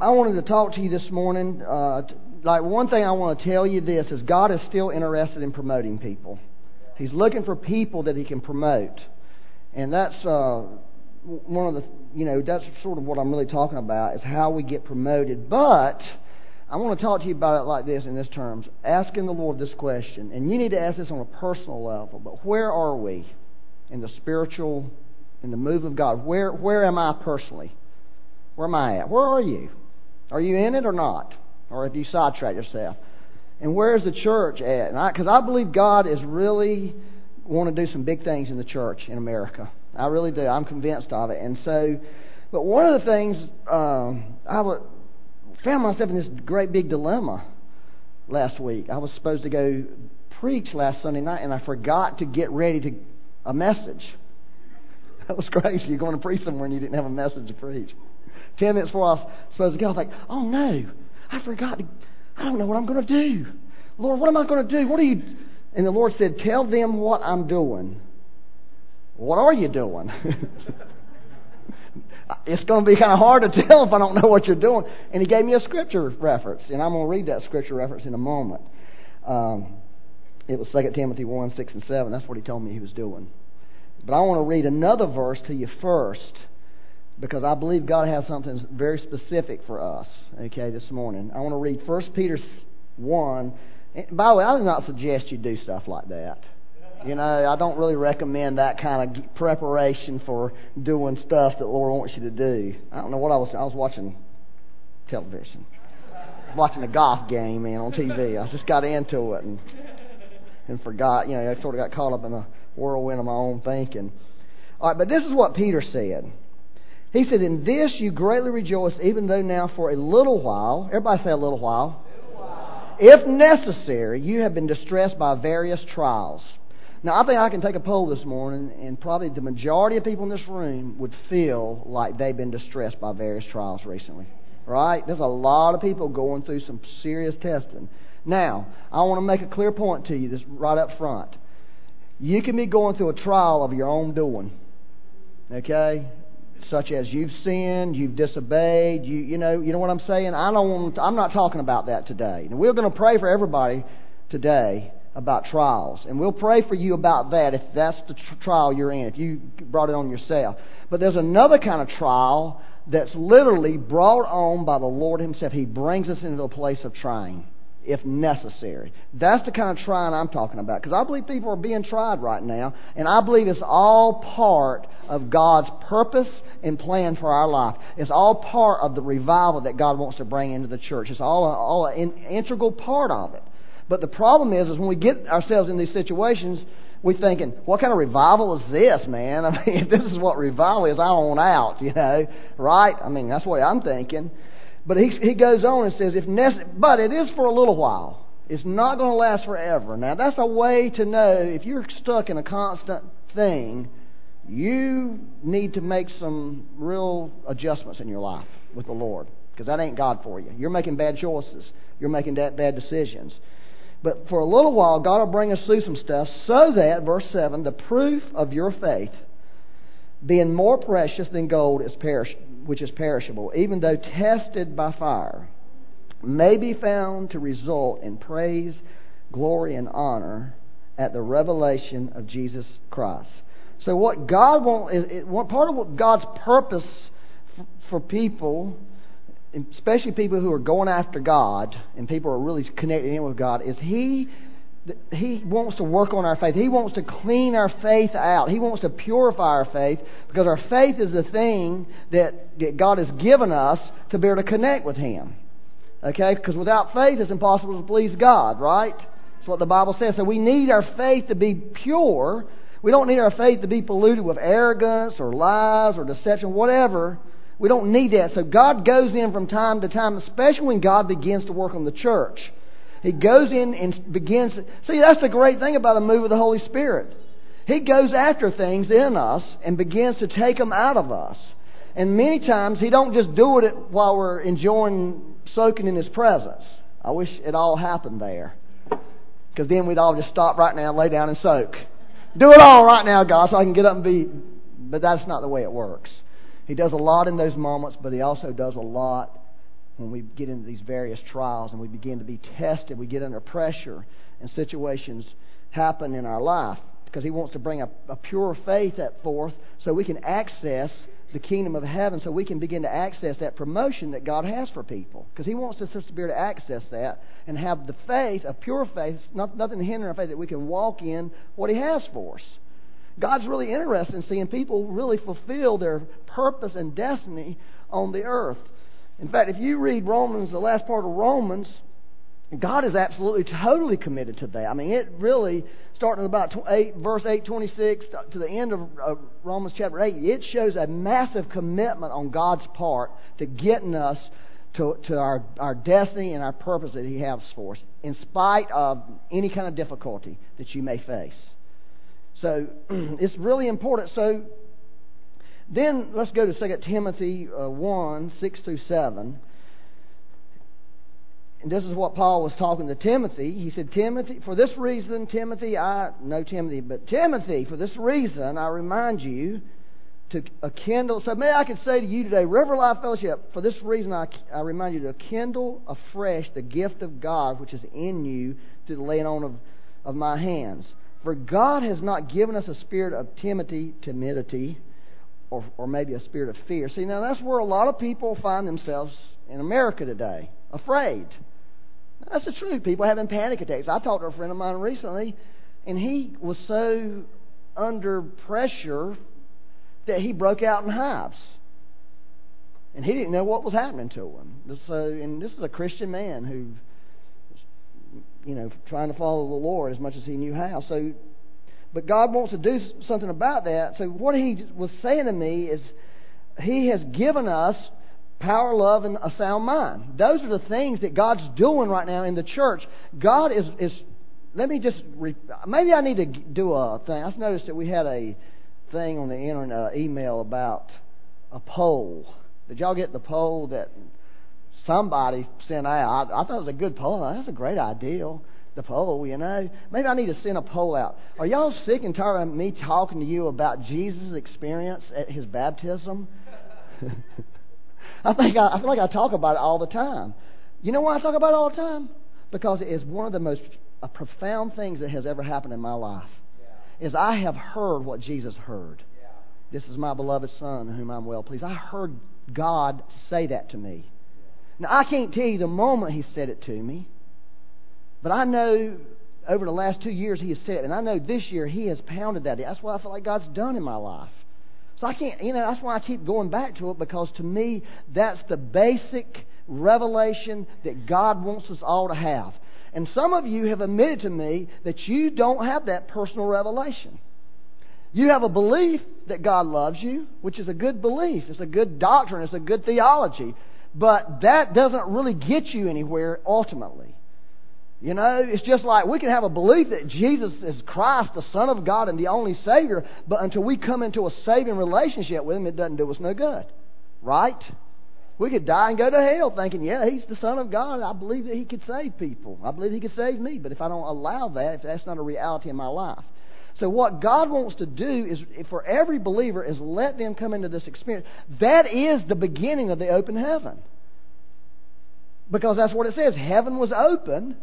I wanted to talk to you this morning. Uh, like one thing I want to tell you this is God is still interested in promoting people. He's looking for people that He can promote, and that's uh, one of the you know that's sort of what I'm really talking about is how we get promoted. But I want to talk to you about it like this in this terms, asking the Lord this question, and you need to ask this on a personal level. But where are we in the spiritual, in the move of God? Where where am I personally? Where am I at? Where are you? Are you in it or not? Or have you sidetracked yourself? And where's the church at? Because I, I, believe God is really want to do some big things in the church in America. I really do. I'm convinced of it. And so, but one of the things um, I found myself in this great big dilemma last week. I was supposed to go preach last Sunday night, and I forgot to get ready to a message. That was crazy. You're going to preach somewhere and you didn't have a message to preach. Ten minutes before I was supposed to go, I was like, oh no, I forgot. To, I don't know what I'm going to do. Lord, what am I going to do? What are you? And the Lord said, tell them what I'm doing. What are you doing? it's going to be kind of hard to tell if I don't know what you're doing. And he gave me a scripture reference, and I'm going to read that scripture reference in a moment. Um, it was 2 Timothy 1, 6, and 7. That's what he told me he was doing. But I want to read another verse to you first because I believe God has something very specific for us, okay, this morning. I want to read 1 Peter 1. By the way, I do not suggest you do stuff like that. You know, I don't really recommend that kind of preparation for doing stuff that the Lord wants you to do. I don't know what I was. I was watching television, watching a golf game, man, on TV. I just got into it and and forgot. You know, I sort of got caught up in a whirlwind of my own thinking. All right, but this is what Peter said. He said, In this you greatly rejoice, even though now for a little while, everybody say a little while, little while. if necessary, you have been distressed by various trials. Now, I think I can take a poll this morning, and probably the majority of people in this room would feel like they've been distressed by various trials recently. Right? There's a lot of people going through some serious testing. Now, I want to make a clear point to you this right up front. You can be going through a trial of your own doing. Okay? Such as you've sinned, you've disobeyed, you you know, you know what I'm saying? I don't I'm not talking about that today. And we're going to pray for everybody today about trials. And we'll pray for you about that if that's the tr- trial you're in, if you brought it on yourself. But there's another kind of trial that's literally brought on by the Lord Himself. He brings us into a place of trying if necessary. That's the kind of trying I'm talking about. Because I believe people are being tried right now, and I believe it's all part of God's purpose and plan for our life. It's all part of the revival that God wants to bring into the church. It's all, all an integral part of it. But the problem is, is when we get ourselves in these situations, we're thinking, what kind of revival is this, man? I mean, if this is what revival is, I want out, you know, right? I mean, that's what I'm thinking. But he, he goes on and says, if necessary, but it is for a little while. It's not going to last forever. Now, that's a way to know if you're stuck in a constant thing, you need to make some real adjustments in your life with the Lord because that ain't God for you. You're making bad choices, you're making bad, bad decisions. But for a little while, God will bring us through some stuff so that, verse 7, the proof of your faith, being more precious than gold, is perish, which is perishable, even though tested by fire, may be found to result in praise, glory, and honor at the revelation of Jesus Christ. So, what God wants, what part of what God's purpose for people, especially people who are going after God and people who are really connected in with God, is He he wants to work on our faith. He wants to clean our faith out. He wants to purify our faith because our faith is the thing that, that God has given us to be able to connect with Him. Okay? Because without faith, it's impossible to please God, right? That's what the Bible says. So we need our faith to be pure. We don't need our faith to be polluted with arrogance or lies or deception, whatever. We don't need that. So God goes in from time to time, especially when God begins to work on the church. He goes in and begins. See, that's the great thing about the move of the Holy Spirit. He goes after things in us and begins to take them out of us. And many times He don't just do it while we're enjoying soaking in His presence. I wish it all happened there. Because then we'd all just stop right now, lay down and soak. Do it all right now, God, so I can get up and be. But that's not the way it works. He does a lot in those moments, but He also does a lot when we get into these various trials and we begin to be tested, we get under pressure, and situations happen in our life. Because He wants to bring a, a pure faith at forth so we can access the kingdom of heaven, so we can begin to access that promotion that God has for people. Because He wants us to be able to access that and have the faith, a pure faith, not, nothing hindering our faith, that we can walk in what He has for us. God's really interested in seeing people really fulfill their purpose and destiny on the earth. In fact, if you read Romans, the last part of Romans, God is absolutely totally committed to that. I mean, it really, starting about 8, verse 8, 26 to the end of Romans chapter 8, it shows a massive commitment on God's part to getting us to, to our, our destiny and our purpose that He has for us, in spite of any kind of difficulty that you may face. So it's really important. So then let's go to 2 Timothy uh, 1 6 through 7. And this is what Paul was talking to Timothy. He said, Timothy, for this reason, Timothy, I know Timothy, but Timothy, for this reason, I remind you to kindle. So may I could say to you today, River Life Fellowship, for this reason I, I remind you to kindle afresh the gift of God which is in you through the laying on of, of my hands. For God has not given us a spirit of timidity, timidity, or, or maybe a spirit of fear. See, now that's where a lot of people find themselves in America today, afraid. That's the truth. People having panic attacks. I talked to a friend of mine recently, and he was so under pressure that he broke out in hives. And he didn't know what was happening to him. So, and this is a Christian man who you know, trying to follow the Lord as much as he knew how. So, but God wants to do something about that. So what he was saying to me is, He has given us power, love, and a sound mind. Those are the things that God's doing right now in the church. God is is. Let me just. Re, maybe I need to do a thing. I noticed that we had a thing on the internet uh, email about a poll. Did y'all get the poll that somebody sent out. I, I thought it was a good poll. That's a great idea. The poll, you know. Maybe I need to send a poll out. Are y'all sick and tired of me talking to you about Jesus' experience at his baptism? I think I, I feel like I talk about it all the time. You know why I talk about it all the time? Because it is one of the most uh, profound things that has ever happened in my life. Yeah. Is I have heard what Jesus heard. Yeah. This is my beloved Son, whom I'm well pleased. I heard God say that to me. Now, I can't tell you the moment he said it to me, but I know over the last two years he has said and I know this year he has pounded that. That's what I feel like God's done in my life. So I can't, you know, that's why I keep going back to it because to me, that's the basic revelation that God wants us all to have. And some of you have admitted to me that you don't have that personal revelation. You have a belief that God loves you, which is a good belief. It's a good doctrine. It's a good theology. But that doesn't really get you anywhere ultimately. You know, it's just like we can have a belief that Jesus is Christ, the Son of God, and the only Savior, but until we come into a saving relationship with Him, it doesn't do us no good. Right? We could die and go to hell thinking, yeah, He's the Son of God. I believe that He could save people. I believe He could save me. But if I don't allow that, if that's not a reality in my life, so what God wants to do is for every believer is let them come into this experience. That is the beginning of the open heaven. Because that's what it says. Heaven was open.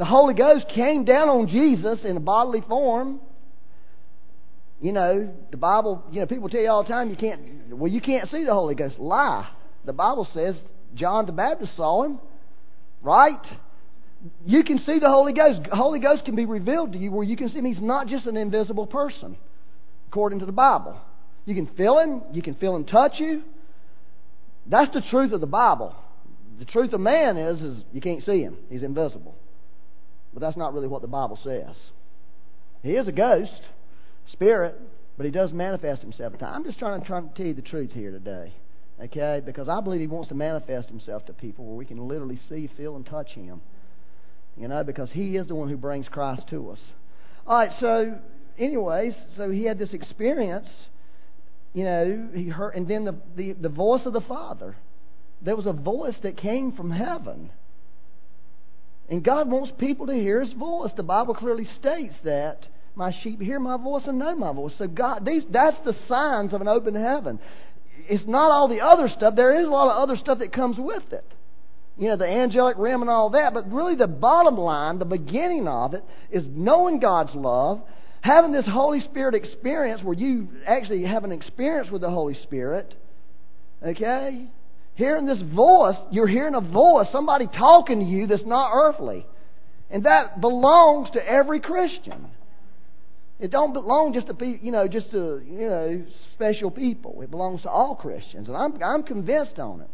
The Holy Ghost came down on Jesus in a bodily form. You know, the Bible, you know, people tell you all the time you can't well you can't see the Holy Ghost. Lie. The Bible says John the Baptist saw him. Right? You can see the Holy Ghost. Holy Ghost can be revealed to you where you can see him. He's not just an invisible person, according to the Bible. You can feel him, you can feel him touch you. That's the truth of the Bible. The truth of man is, is you can't see him. He's invisible. But that's not really what the Bible says. He is a ghost, spirit, but he does manifest himself. I'm just trying to, trying to tell you the truth here today. Okay? Because I believe he wants to manifest himself to people where we can literally see, feel, and touch him. You know, because he is the one who brings Christ to us. All right, so anyways, so he had this experience, you know, he heard and then the, the, the voice of the Father. There was a voice that came from heaven. And God wants people to hear his voice. The Bible clearly states that my sheep hear my voice and know my voice. So God these that's the signs of an open heaven. It's not all the other stuff. There is a lot of other stuff that comes with it. you know, the angelic realm and all that. But really, the bottom line, the beginning of it, is knowing God's love, having this Holy Spirit experience where you actually have an experience with the Holy Spirit. Okay? Hearing this voice, you're hearing a voice, somebody talking to you that's not earthly. And that belongs to every Christian. It don't belong just to people, you know, just to you know special people. It belongs to all Christians, and I'm I'm convinced on it.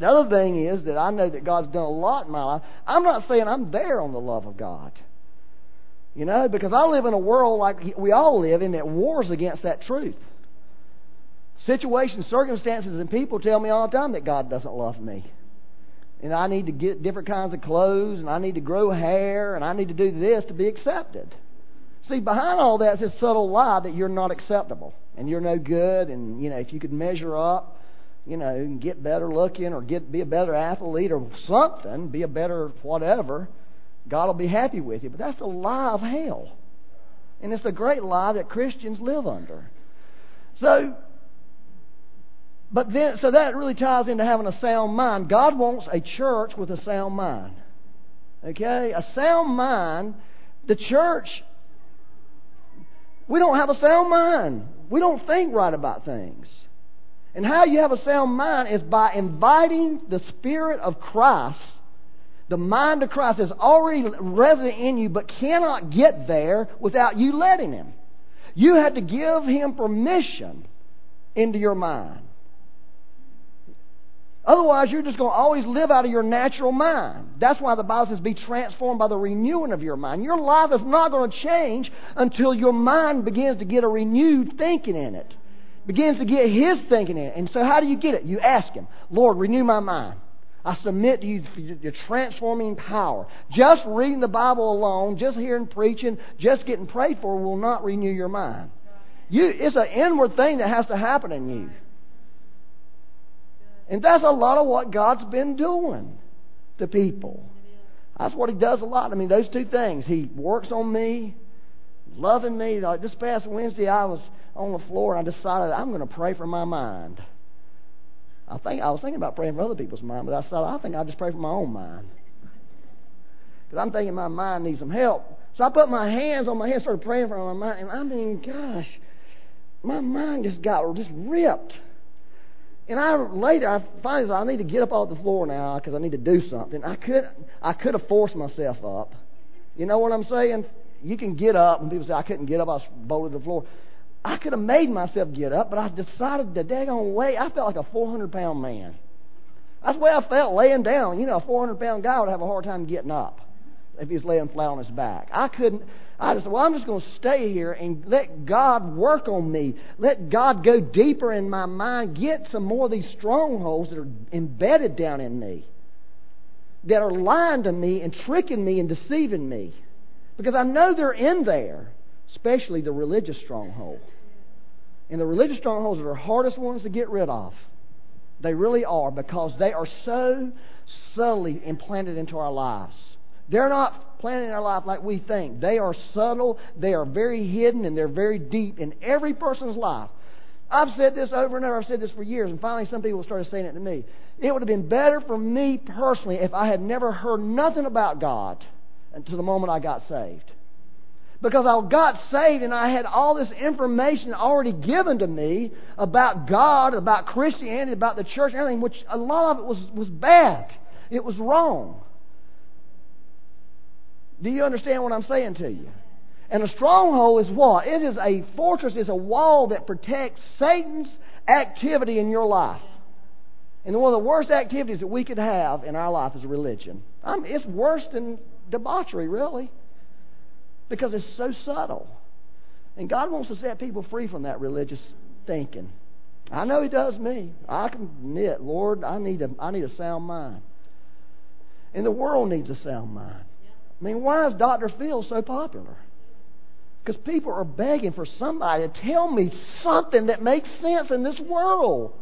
The other thing is that I know that God's done a lot in my life. I'm not saying I'm there on the love of God. You know, because I live in a world like we all live in that wars against that truth. Situations, circumstances, and people tell me all the time that God doesn't love me. And I need to get different kinds of clothes, and I need to grow hair, and I need to do this to be accepted. See, behind all that is this subtle lie that you're not acceptable, and you're no good, and, you know, if you could measure up, you know, get better looking, or get be a better athlete, or something, be a better whatever, God will be happy with you. But that's a lie of hell. And it's a great lie that Christians live under. So, but then, so that really ties into having a sound mind. God wants a church with a sound mind. Okay? A sound mind, the church, we don't have a sound mind. We don't think right about things. And how you have a sound mind is by inviting the Spirit of Christ the mind of Christ is already resident in you, but cannot get there without you letting Him. You had to give Him permission into your mind. Otherwise, you're just going to always live out of your natural mind. That's why the Bible says, be transformed by the renewing of your mind. Your life is not going to change until your mind begins to get a renewed thinking in it, begins to get His thinking in it. And so, how do you get it? You ask Him, Lord, renew my mind. I submit to you your transforming power. Just reading the Bible alone, just hearing preaching, just getting prayed for will not renew your mind. You, it's an inward thing that has to happen in you. And that's a lot of what God's been doing to people. That's what He does a lot. I mean, those two things. He works on me, loving me. Like this past Wednesday, I was on the floor and I decided I'm going to pray for my mind. I think I was thinking about praying for other people's mind, but I thought I think I'll just pray for my own mind because I'm thinking my mind needs some help. So I put my hands on my head, started praying for my mind, and I mean, gosh, my mind just got just ripped. And I later I finally said I need to get up off the floor now because I need to do something. I could I could have forced myself up. You know what I'm saying? You can get up, and people say I couldn't get up. I was bolted to the floor. I could have made myself get up, but I decided the daggone way, I felt like a 400 pound man. That's the way I felt laying down. You know, a 400 pound guy would have a hard time getting up if he's laying flat on his back. I couldn't. I just well, I'm just going to stay here and let God work on me. Let God go deeper in my mind, get some more of these strongholds that are embedded down in me, that are lying to me and tricking me and deceiving me. Because I know they're in there, especially the religious stronghold. And the religious strongholds are the hardest ones to get rid of. They really are because they are so subtly implanted into our lives. They're not planning their life like we think. They are subtle, they are very hidden, and they're very deep in every person's life. I've said this over and over. I've said this for years, and finally some people started saying it to me. It would have been better for me personally if I had never heard nothing about God until the moment I got saved because I got saved and I had all this information already given to me about God, about Christianity, about the church, everything, which a lot of it was, was bad. It was wrong. Do you understand what I'm saying to you? And a stronghold is what? It is a fortress, it's a wall that protects Satan's activity in your life. And one of the worst activities that we could have in our life is religion. I it's worse than debauchery, really because it's so subtle. And God wants to set people free from that religious thinking. I know He does me. I can admit, Lord, I need a, I need a sound mind. And the world needs a sound mind. I mean, why is Dr. Phil so popular? Because people are begging for somebody to tell me something that makes sense in this world.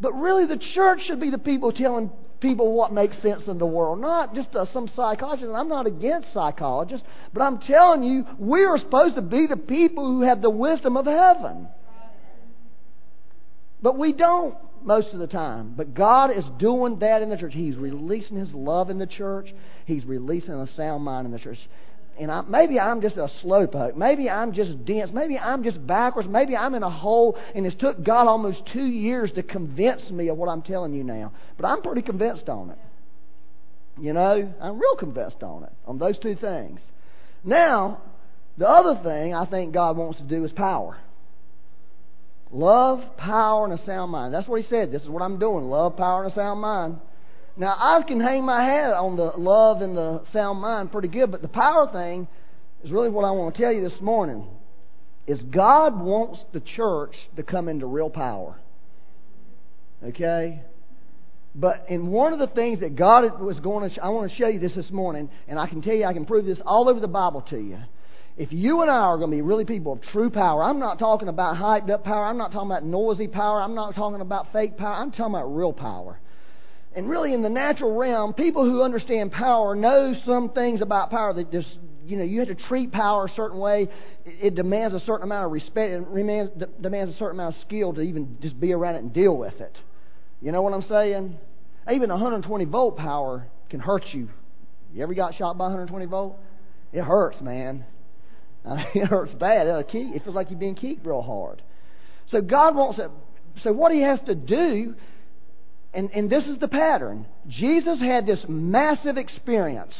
But really, the church should be the people telling people what makes sense in the world. Not just uh, some psychologist. I'm not against psychologists, but I'm telling you, we are supposed to be the people who have the wisdom of heaven. But we don't. Most of the time. But God is doing that in the church. He's releasing His love in the church. He's releasing a sound mind in the church. And I, maybe I'm just a slowpoke. Maybe I'm just dense. Maybe I'm just backwards. Maybe I'm in a hole. And it's took God almost two years to convince me of what I'm telling you now. But I'm pretty convinced on it. You know, I'm real convinced on it, on those two things. Now, the other thing I think God wants to do is power. Love, power, and a sound mind. That's what he said. This is what I'm doing. Love, power, and a sound mind. Now, I can hang my hat on the love and the sound mind pretty good, but the power thing is really what I want to tell you this morning. Is God wants the church to come into real power. Okay? But in one of the things that God was going to, I want to show you this this morning, and I can tell you, I can prove this all over the Bible to you. If you and I are going to be really people of true power, I'm not talking about hyped up power. I'm not talking about noisy power. I'm not talking about fake power. I'm talking about real power. And really, in the natural realm, people who understand power know some things about power that just, you know, you have to treat power a certain way. It demands a certain amount of respect. It demands a certain amount of skill to even just be around it and deal with it. You know what I'm saying? Even 120 volt power can hurt you. You ever got shot by 120 volt? It hurts, man. It hurts bad. It feels like you're being kicked real hard. So God wants it. So what He has to do, and, and this is the pattern. Jesus had this massive experience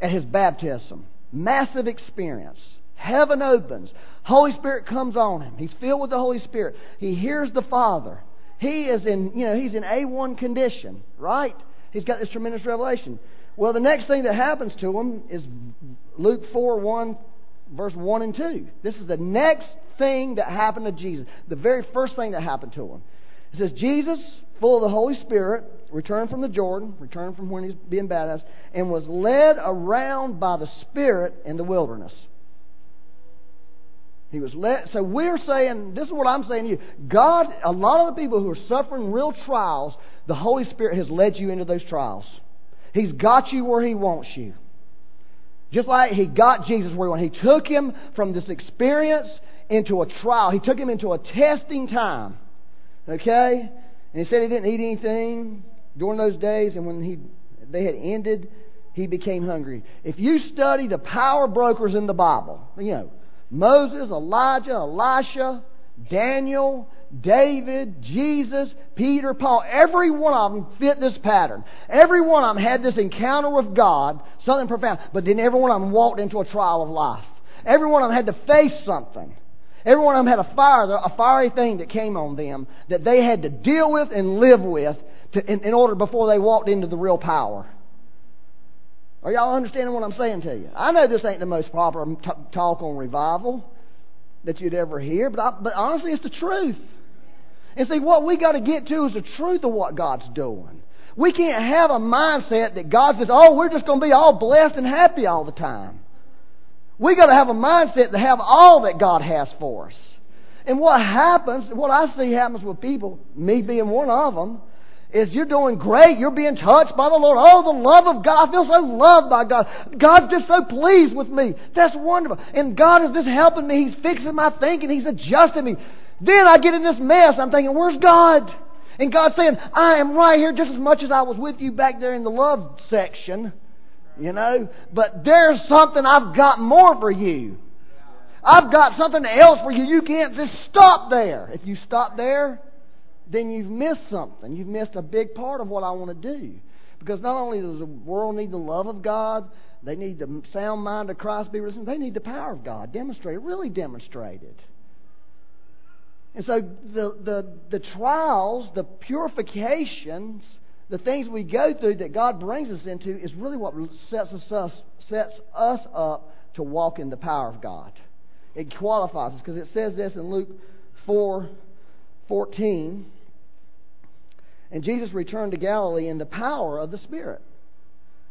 at His baptism. Massive experience. Heaven opens. Holy Spirit comes on him. He's filled with the Holy Spirit. He hears the Father. He is in, you know, he's in A1 condition, right? He's got this tremendous revelation. Well, the next thing that happens to him is Luke 4 1, verse 1 and 2. This is the next thing that happened to Jesus. The very first thing that happened to him. It says, Jesus, full of the Holy Spirit, returned from the Jordan, returned from when he's being baptized, and was led around by the Spirit in the wilderness. He was led. So we're saying, this is what I'm saying to you. God, a lot of the people who are suffering real trials, the Holy Spirit has led you into those trials. He's got you where He wants you. Just like He got Jesus where He wanted. He took him from this experience into a trial. He took him into a testing time. Okay? And He said He didn't eat anything during those days, and when he, they had ended, He became hungry. If you study the power brokers in the Bible, you know, Moses, Elijah, Elisha, Daniel, David, Jesus, Peter, Paul, every one of them fit this pattern. Every one of them had this encounter with God, something profound, but then every one of them walked into a trial of life. Every one of them had to face something. Every one of them had a fire, a fiery thing that came on them that they had to deal with and live with to, in, in order before they walked into the real power. Are y'all understanding what I'm saying to you? I know this ain't the most proper t- talk on revival that you'd ever hear, but, I, but honestly, it's the truth. And see, what we got to get to is the truth of what God's doing. We can't have a mindset that God says, oh, we're just going to be all blessed and happy all the time. We got to have a mindset to have all that God has for us. And what happens, what I see happens with people, me being one of them, is you're doing great. You're being touched by the Lord. Oh, the love of God. I feel so loved by God. God's just so pleased with me. That's wonderful. And God is just helping me. He's fixing my thinking. He's adjusting me. Then I get in this mess. I'm thinking, where's God? And God's saying, I am right here just as much as I was with you back there in the love section. You know? But there's something I've got more for you. I've got something else for you. You can't just stop there. If you stop there, then you've missed something. You've missed a big part of what I want to do. Because not only does the world need the love of God, they need the sound mind of Christ be risen, they need the power of God demonstrated, really demonstrated. And so the, the, the trials, the purifications, the things we go through that God brings us into is really what sets us, us, sets us up to walk in the power of God. It qualifies us because it says this in Luke 4 14. And Jesus returned to Galilee in the power of the Spirit.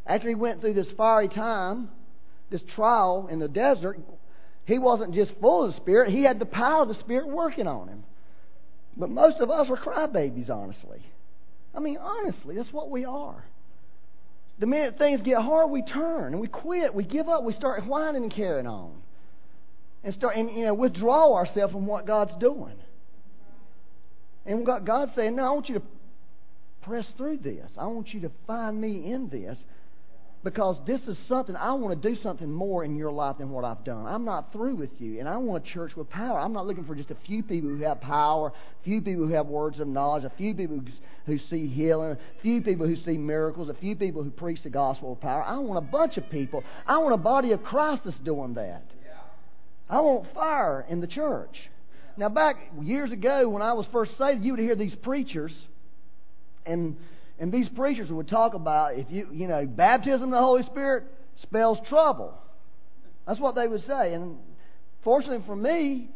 After he went through this fiery time, this trial in the desert, he wasn't just full of the Spirit, he had the power of the Spirit working on him. But most of us are crybabies, honestly. I mean, honestly, that's what we are. The minute things get hard, we turn and we quit, we give up, we start whining and carrying on. And start and you know, withdraw ourselves from what God's doing. And God, God's saying, No, I want you to press through this. I want you to find me in this because this is something I want to do something more in your life than what I've done. I'm not through with you, and I want a church with power. I'm not looking for just a few people who have power, a few people who have words of knowledge, a few people who, see healing, a few people who see miracles, a few people who preach the gospel of power. I want a bunch of people. I want a body of Christ that's doing that. I want fire in the church. Now, back years ago when I was first saved, you would hear these preachers, and and these preachers would talk about if you you know baptism in the Holy Spirit spells trouble. That's what they would say. And fortunately for me,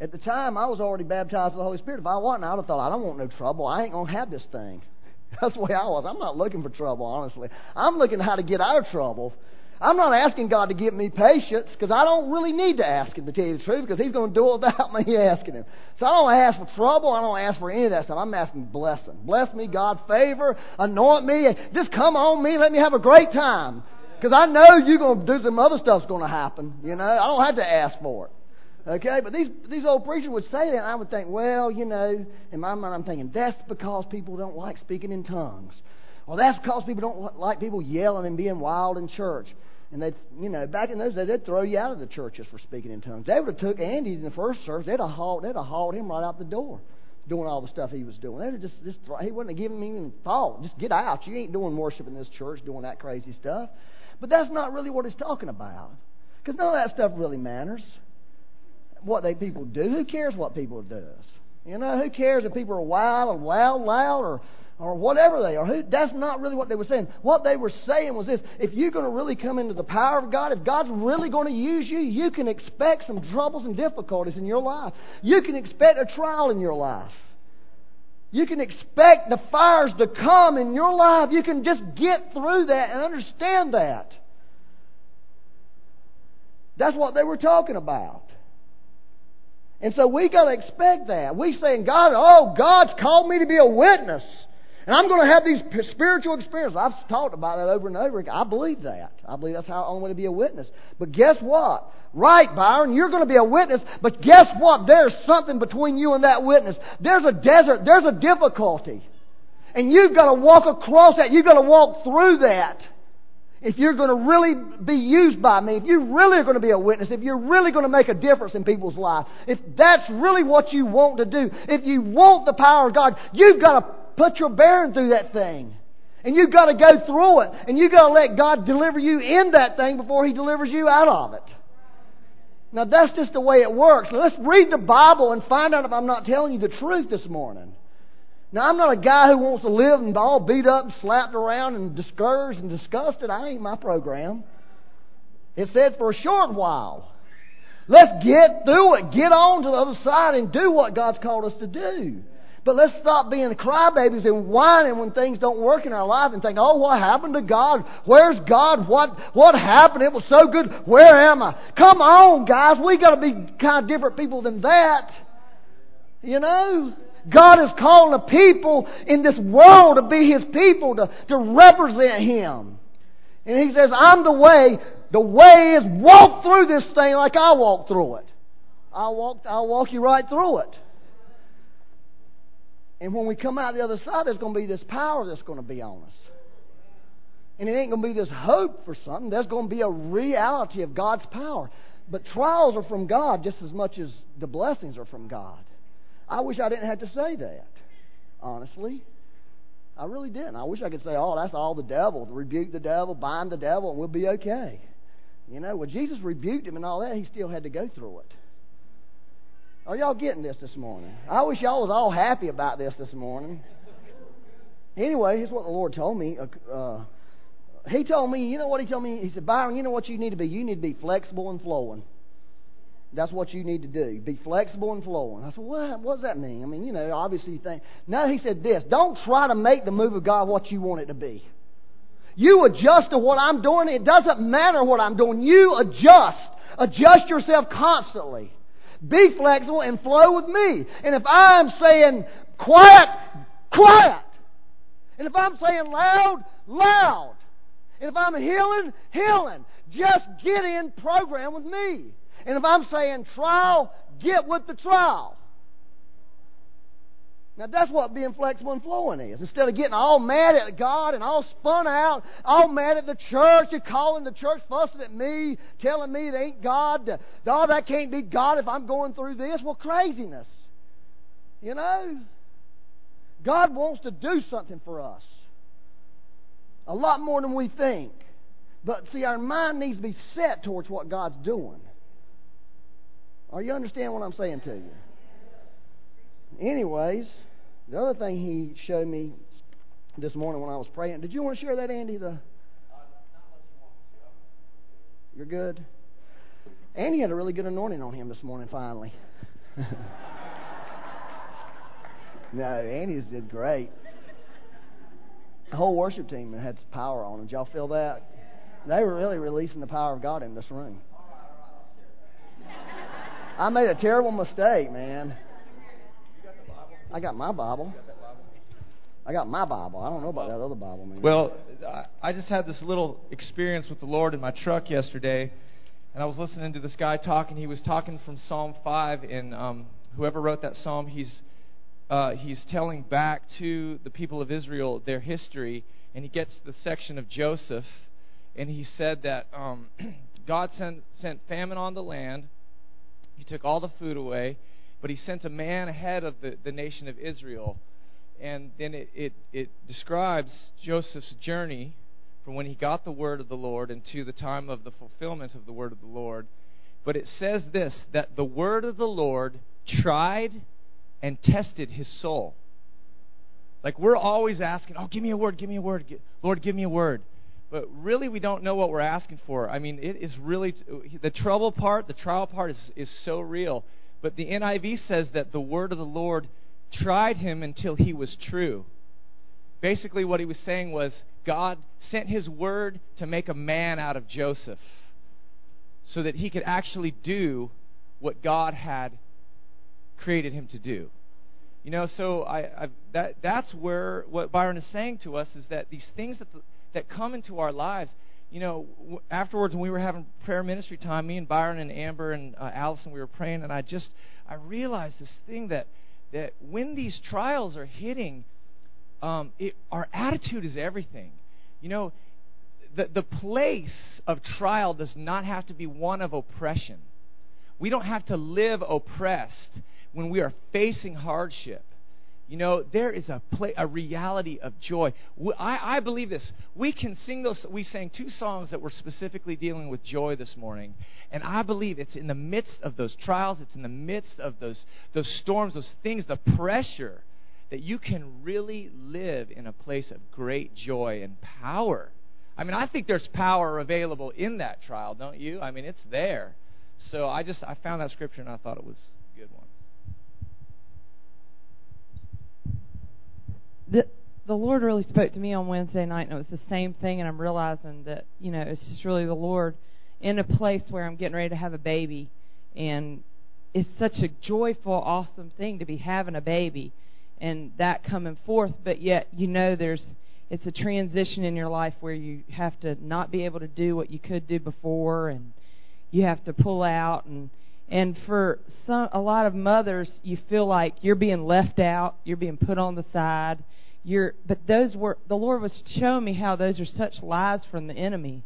at the time I was already baptized with the Holy Spirit. If I wasn't, I would have thought I don't want no trouble. I ain't gonna have this thing. That's the way I was. I'm not looking for trouble, honestly. I'm looking how to get out of trouble. I'm not asking God to give me patience because I don't really need to ask Him to tell you the truth because He's going to do it without me asking Him. So I don't ask for trouble. I don't ask for any of that stuff. I'm asking blessing. Bless me, God, favor, anoint me, and just come on me. Let me have a great time because I know you're going to do some other stuff's going to happen. You know, I don't have to ask for it. Okay, but these these old preachers would say that, and I would think, well, you know, in my mind, I'm thinking that's because people don't like speaking in tongues. Well, that's because people don't like people yelling and being wild in church. And they'd, you know, back in those days, they'd throw you out of the churches for speaking in tongues. They would have took Andy in the first service. They'd have hauled, they'd have hauled him right out the door, doing all the stuff he was doing. They'd have just, just he wouldn't have given him even thought. Just get out. You ain't doing worship in this church, doing that crazy stuff. But that's not really what he's talking about, because none of that stuff really matters. What they people do, who cares what people does? You know, who cares if people are wild and loud, loud, or or whatever they are. That's not really what they were saying. What they were saying was this if you're going to really come into the power of God, if God's really going to use you, you can expect some troubles and difficulties in your life. You can expect a trial in your life. You can expect the fires to come in your life. You can just get through that and understand that. That's what they were talking about. And so we got to expect that. We saying, God, oh, God's called me to be a witness. And I'm going to have these spiritual experiences. I've talked about that over and over again. I believe that. I believe that's how I'm going to be a witness. But guess what? Right, Byron, you're going to be a witness, but guess what? There's something between you and that witness. There's a desert, there's a difficulty. And you've got to walk across that. You've got to walk through that. If you're going to really be used by me, if you really are going to be a witness, if you're really going to make a difference in people's life, if that's really what you want to do, if you want the power of God, you've got to put your bearing through that thing. And you've got to go through it. And you've got to let God deliver you in that thing before He delivers you out of it. Now, that's just the way it works. let's read the Bible and find out if I'm not telling you the truth this morning. Now, I'm not a guy who wants to live and all beat up and slapped around and discouraged and disgusted. I ain't my program. It said for a short while. Let's get through it. Get on to the other side and do what God's called us to do. But let's stop being crybabies and whining when things don't work in our life and think, oh, what happened to God? Where's God? What, what happened? It was so good. Where am I? Come on, guys. we got to be kind of different people than that. You know? God is calling the people in this world to be His people, to, to represent Him. And He says, I'm the way. The way is walk through this thing like I walked through it. I'll walk, I'll walk you right through it. And when we come out the other side, there's going to be this power that's going to be on us. And it ain't going to be this hope for something. There's going to be a reality of God's power. But trials are from God just as much as the blessings are from God. I wish I didn't have to say that, honestly. I really didn't. I wish I could say, oh, that's all the devil. Rebuke the devil, bind the devil, and we'll be okay. You know, well, Jesus rebuked him and all that. He still had to go through it. Are y'all getting this this morning? I wish y'all was all happy about this this morning. Anyway, here's what the Lord told me. Uh, uh, he told me, you know what he told me? He said, Byron, you know what you need to be? You need to be flexible and flowing. That's what you need to do. Be flexible and flowing. I said, what, what does that mean? I mean, you know, obviously you think. No, he said this. Don't try to make the move of God what you want it to be. You adjust to what I'm doing. It doesn't matter what I'm doing. You adjust. Adjust yourself constantly. Be flexible and flow with me. And if I'm saying quiet, quiet. And if I'm saying loud, loud. And if I'm healing, healing. Just get in program with me. And if I'm saying trial, get with the trial. Now that's what being flexible and flowing is. Instead of getting all mad at God and all spun out, all mad at the church and calling the church, fussing at me, telling me it ain't God. Oh, that can't be God if I'm going through this. Well, craziness. You know? God wants to do something for us. A lot more than we think. But see, our mind needs to be set towards what God's doing. Are you understand what I'm saying to you? Anyways, the other thing he showed me this morning when I was praying. Did you want to share that, Andy? The you're good. Andy had a really good anointing on him this morning. Finally. no, Andy's did great. The whole worship team had power on them. Did y'all feel that? They were really releasing the power of God in this room. I made a terrible mistake, man. I got my Bible. I got my Bible. I don't know about that other Bible, man. Well, I just had this little experience with the Lord in my truck yesterday, and I was listening to this guy talking. He was talking from Psalm 5, and um, whoever wrote that psalm, he's uh, he's telling back to the people of Israel their history, and he gets the section of Joseph, and he said that um, God sent sent famine on the land. He took all the food away but he sent a man ahead of the, the nation of Israel. And then it, it, it describes Joseph's journey from when he got the word of the Lord into the time of the fulfillment of the word of the Lord. But it says this that the word of the Lord tried and tested his soul. Like we're always asking, oh, give me a word, give me a word, Lord, give me a word. But really, we don't know what we're asking for. I mean, it is really the trouble part, the trial part is, is so real. But the NIV says that the word of the Lord tried him until he was true. Basically, what he was saying was God sent his word to make a man out of Joseph so that he could actually do what God had created him to do. You know, so I, I've, that that's where what Byron is saying to us is that these things that the, that come into our lives, you know, afterwards when we were having prayer ministry time, me and Byron and Amber and uh, Allison, we were praying, and I just I realized this thing that that when these trials are hitting, um, it, our attitude is everything. You know, the the place of trial does not have to be one of oppression. We don't have to live oppressed when we are facing hardship. You know, there is a play, a reality of joy. I, I believe this. We can sing those. We sang two songs that were specifically dealing with joy this morning, and I believe it's in the midst of those trials. It's in the midst of those those storms, those things, the pressure, that you can really live in a place of great joy and power. I mean, I think there's power available in that trial, don't you? I mean, it's there. So I just I found that scripture and I thought it was a good one. The the Lord really spoke to me on Wednesday night, and it was the same thing. And I'm realizing that you know it's just really the Lord in a place where I'm getting ready to have a baby, and it's such a joyful, awesome thing to be having a baby, and that coming forth. But yet, you know, there's it's a transition in your life where you have to not be able to do what you could do before, and you have to pull out and and for some a lot of mothers you feel like you're being left out you're being put on the side you're, but those were the Lord was showing me how those are such lies from the enemy.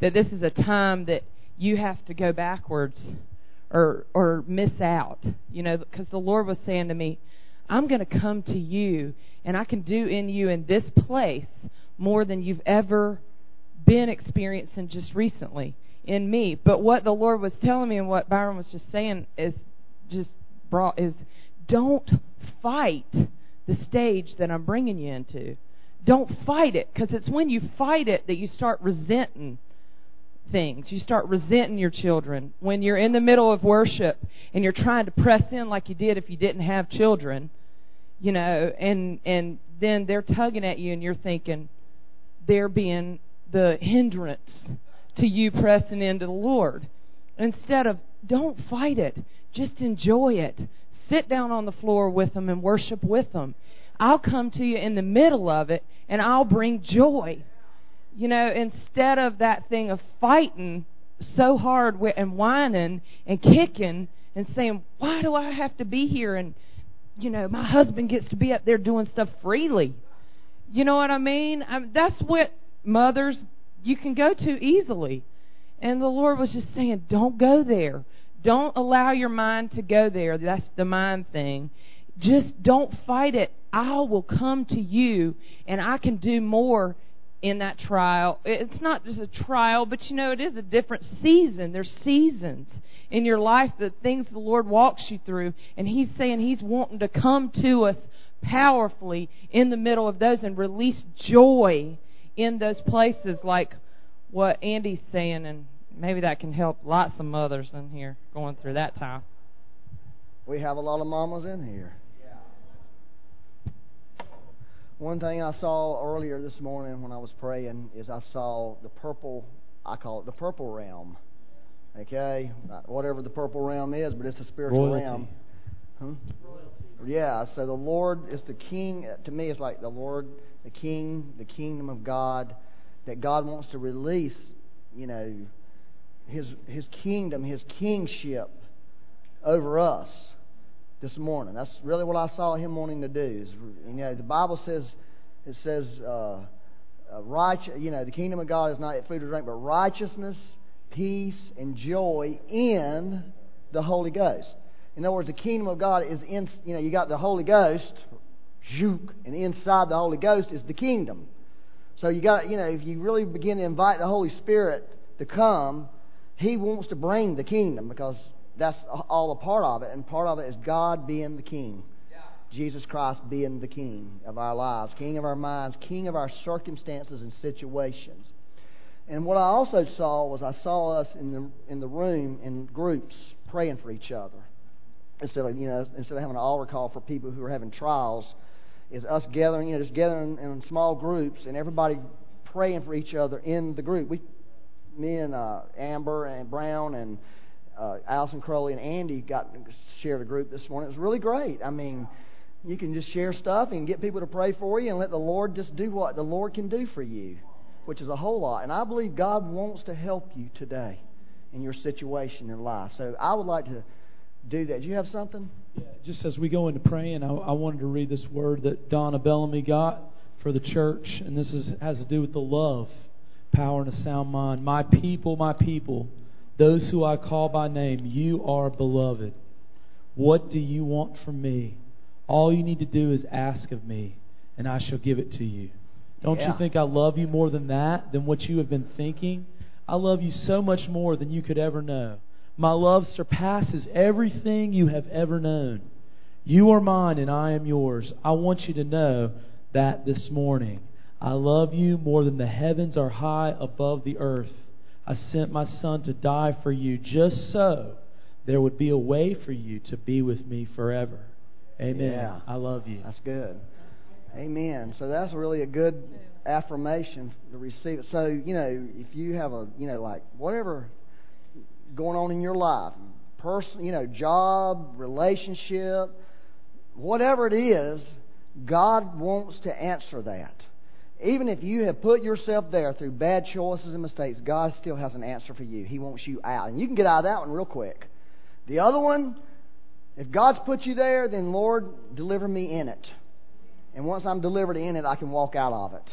That this is a time that you have to go backwards or or miss out. You know, because the Lord was saying to me, I'm going to come to you and I can do in you in this place more than you've ever been experiencing just recently in me. But what the Lord was telling me and what Byron was just saying is just brought is don't fight the stage that I'm bringing you into. Don't fight it because it's when you fight it that you start resenting things. You start resenting your children. When you're in the middle of worship and you're trying to press in like you did if you didn't have children, you know, and and then they're tugging at you and you're thinking they're being the hindrance to you pressing into the Lord. Instead of don't fight it, just enjoy it. Sit down on the floor with them and worship with them. I'll come to you in the middle of it and I'll bring joy. You know, instead of that thing of fighting so hard and whining and kicking and saying, why do I have to be here? And you know, my husband gets to be up there doing stuff freely. You know what I mean? I mean that's what mothers you can go to easily. And the Lord was just saying, don't go there. Don't allow your mind to go there. That's the mind thing. Just don't fight it. I will come to you and I can do more in that trial. It's not just a trial, but you know, it is a different season. There's seasons in your life, the things the Lord walks you through. And He's saying He's wanting to come to us powerfully in the middle of those and release joy in those places, like what Andy's saying. And maybe that can help lots of mothers in here going through that time. We have a lot of mamas in here. One thing I saw earlier this morning when I was praying is I saw the purple, I call it the purple realm. Okay? Whatever the purple realm is, but it's a spiritual Royalty. realm. Huh? Yeah, so the Lord is the king. To me, it's like the Lord, the king, the kingdom of God, that God wants to release, you know, his, his kingdom, his kingship over us this morning. That's really what I saw him wanting to do. Is, you know, the Bible says, it says, uh, uh, right, you know, the kingdom of God is not food or drink, but righteousness, peace, and joy in the Holy Ghost. In other words, the kingdom of God is in, you know, you got the Holy Ghost, juk, and inside the Holy Ghost is the kingdom. So you got, you know, if you really begin to invite the Holy Spirit to come, He wants to bring the kingdom because that's all a part of it, and part of it is God being the King. Jesus Christ being the King of our lives, King of our minds, King of our circumstances and situations. And what I also saw was I saw us in the in the room in groups praying for each other instead of you know instead of having an altar call for people who are having trials, is us gathering you know just gathering in small groups and everybody praying for each other in the group. We, me and uh, Amber and Brown and uh, Allison Crowley and Andy got shared a group this morning. It was really great. I mean, you can just share stuff and get people to pray for you and let the Lord just do what the Lord can do for you, which is a whole lot. And I believe God wants to help you today in your situation in life. So I would like to do that. Do you have something? Yeah, just as we go into praying, I, I wanted to read this word that Donna Bellamy got for the church, and this is, has to do with the love, power, and a sound mind. My people, my people, those who I call by name, you are beloved. What do you want from me? All you need to do is ask of me, and I shall give it to you. Don't Yeah. you think I love you more than that, than what you have been thinking? I love you so much more than you could ever know. My love surpasses everything you have ever known. You are mine and I am yours. I want you to know that this morning. I love you more than the heavens are high above the earth. I sent my son to die for you just so there would be a way for you to be with me forever. Amen. Yeah. I love you. That's good. Amen. So that's really a good affirmation to receive it. So, you know, if you have a, you know, like whatever going on in your life, person, you know, job, relationship, whatever it is, God wants to answer that. Even if you have put yourself there through bad choices and mistakes, God still has an answer for you. He wants you out. And you can get out of that one real quick. The other one, if God's put you there, then Lord, deliver me in it. And once I'm delivered in it, I can walk out of it.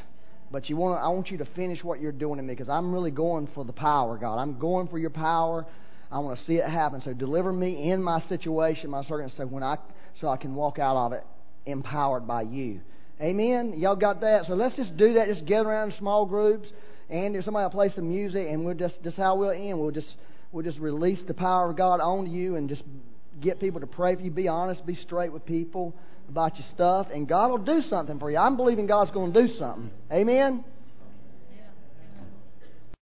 But you want I want you to finish what you're doing in me because I'm really going for the power, God. I'm going for your power. I want to see it happen. So deliver me in my situation, my circumstance, so when I so I can walk out of it empowered by you. Amen. Y'all got that? So let's just do that. Just get around in small groups, and if somebody will play some music, and we'll just just how we'll end. We'll just we'll just release the power of God onto you, and just get people to pray for you. Be honest. Be straight with people about your stuff, and God will do something for you. I'm believing God's going to do something. Amen.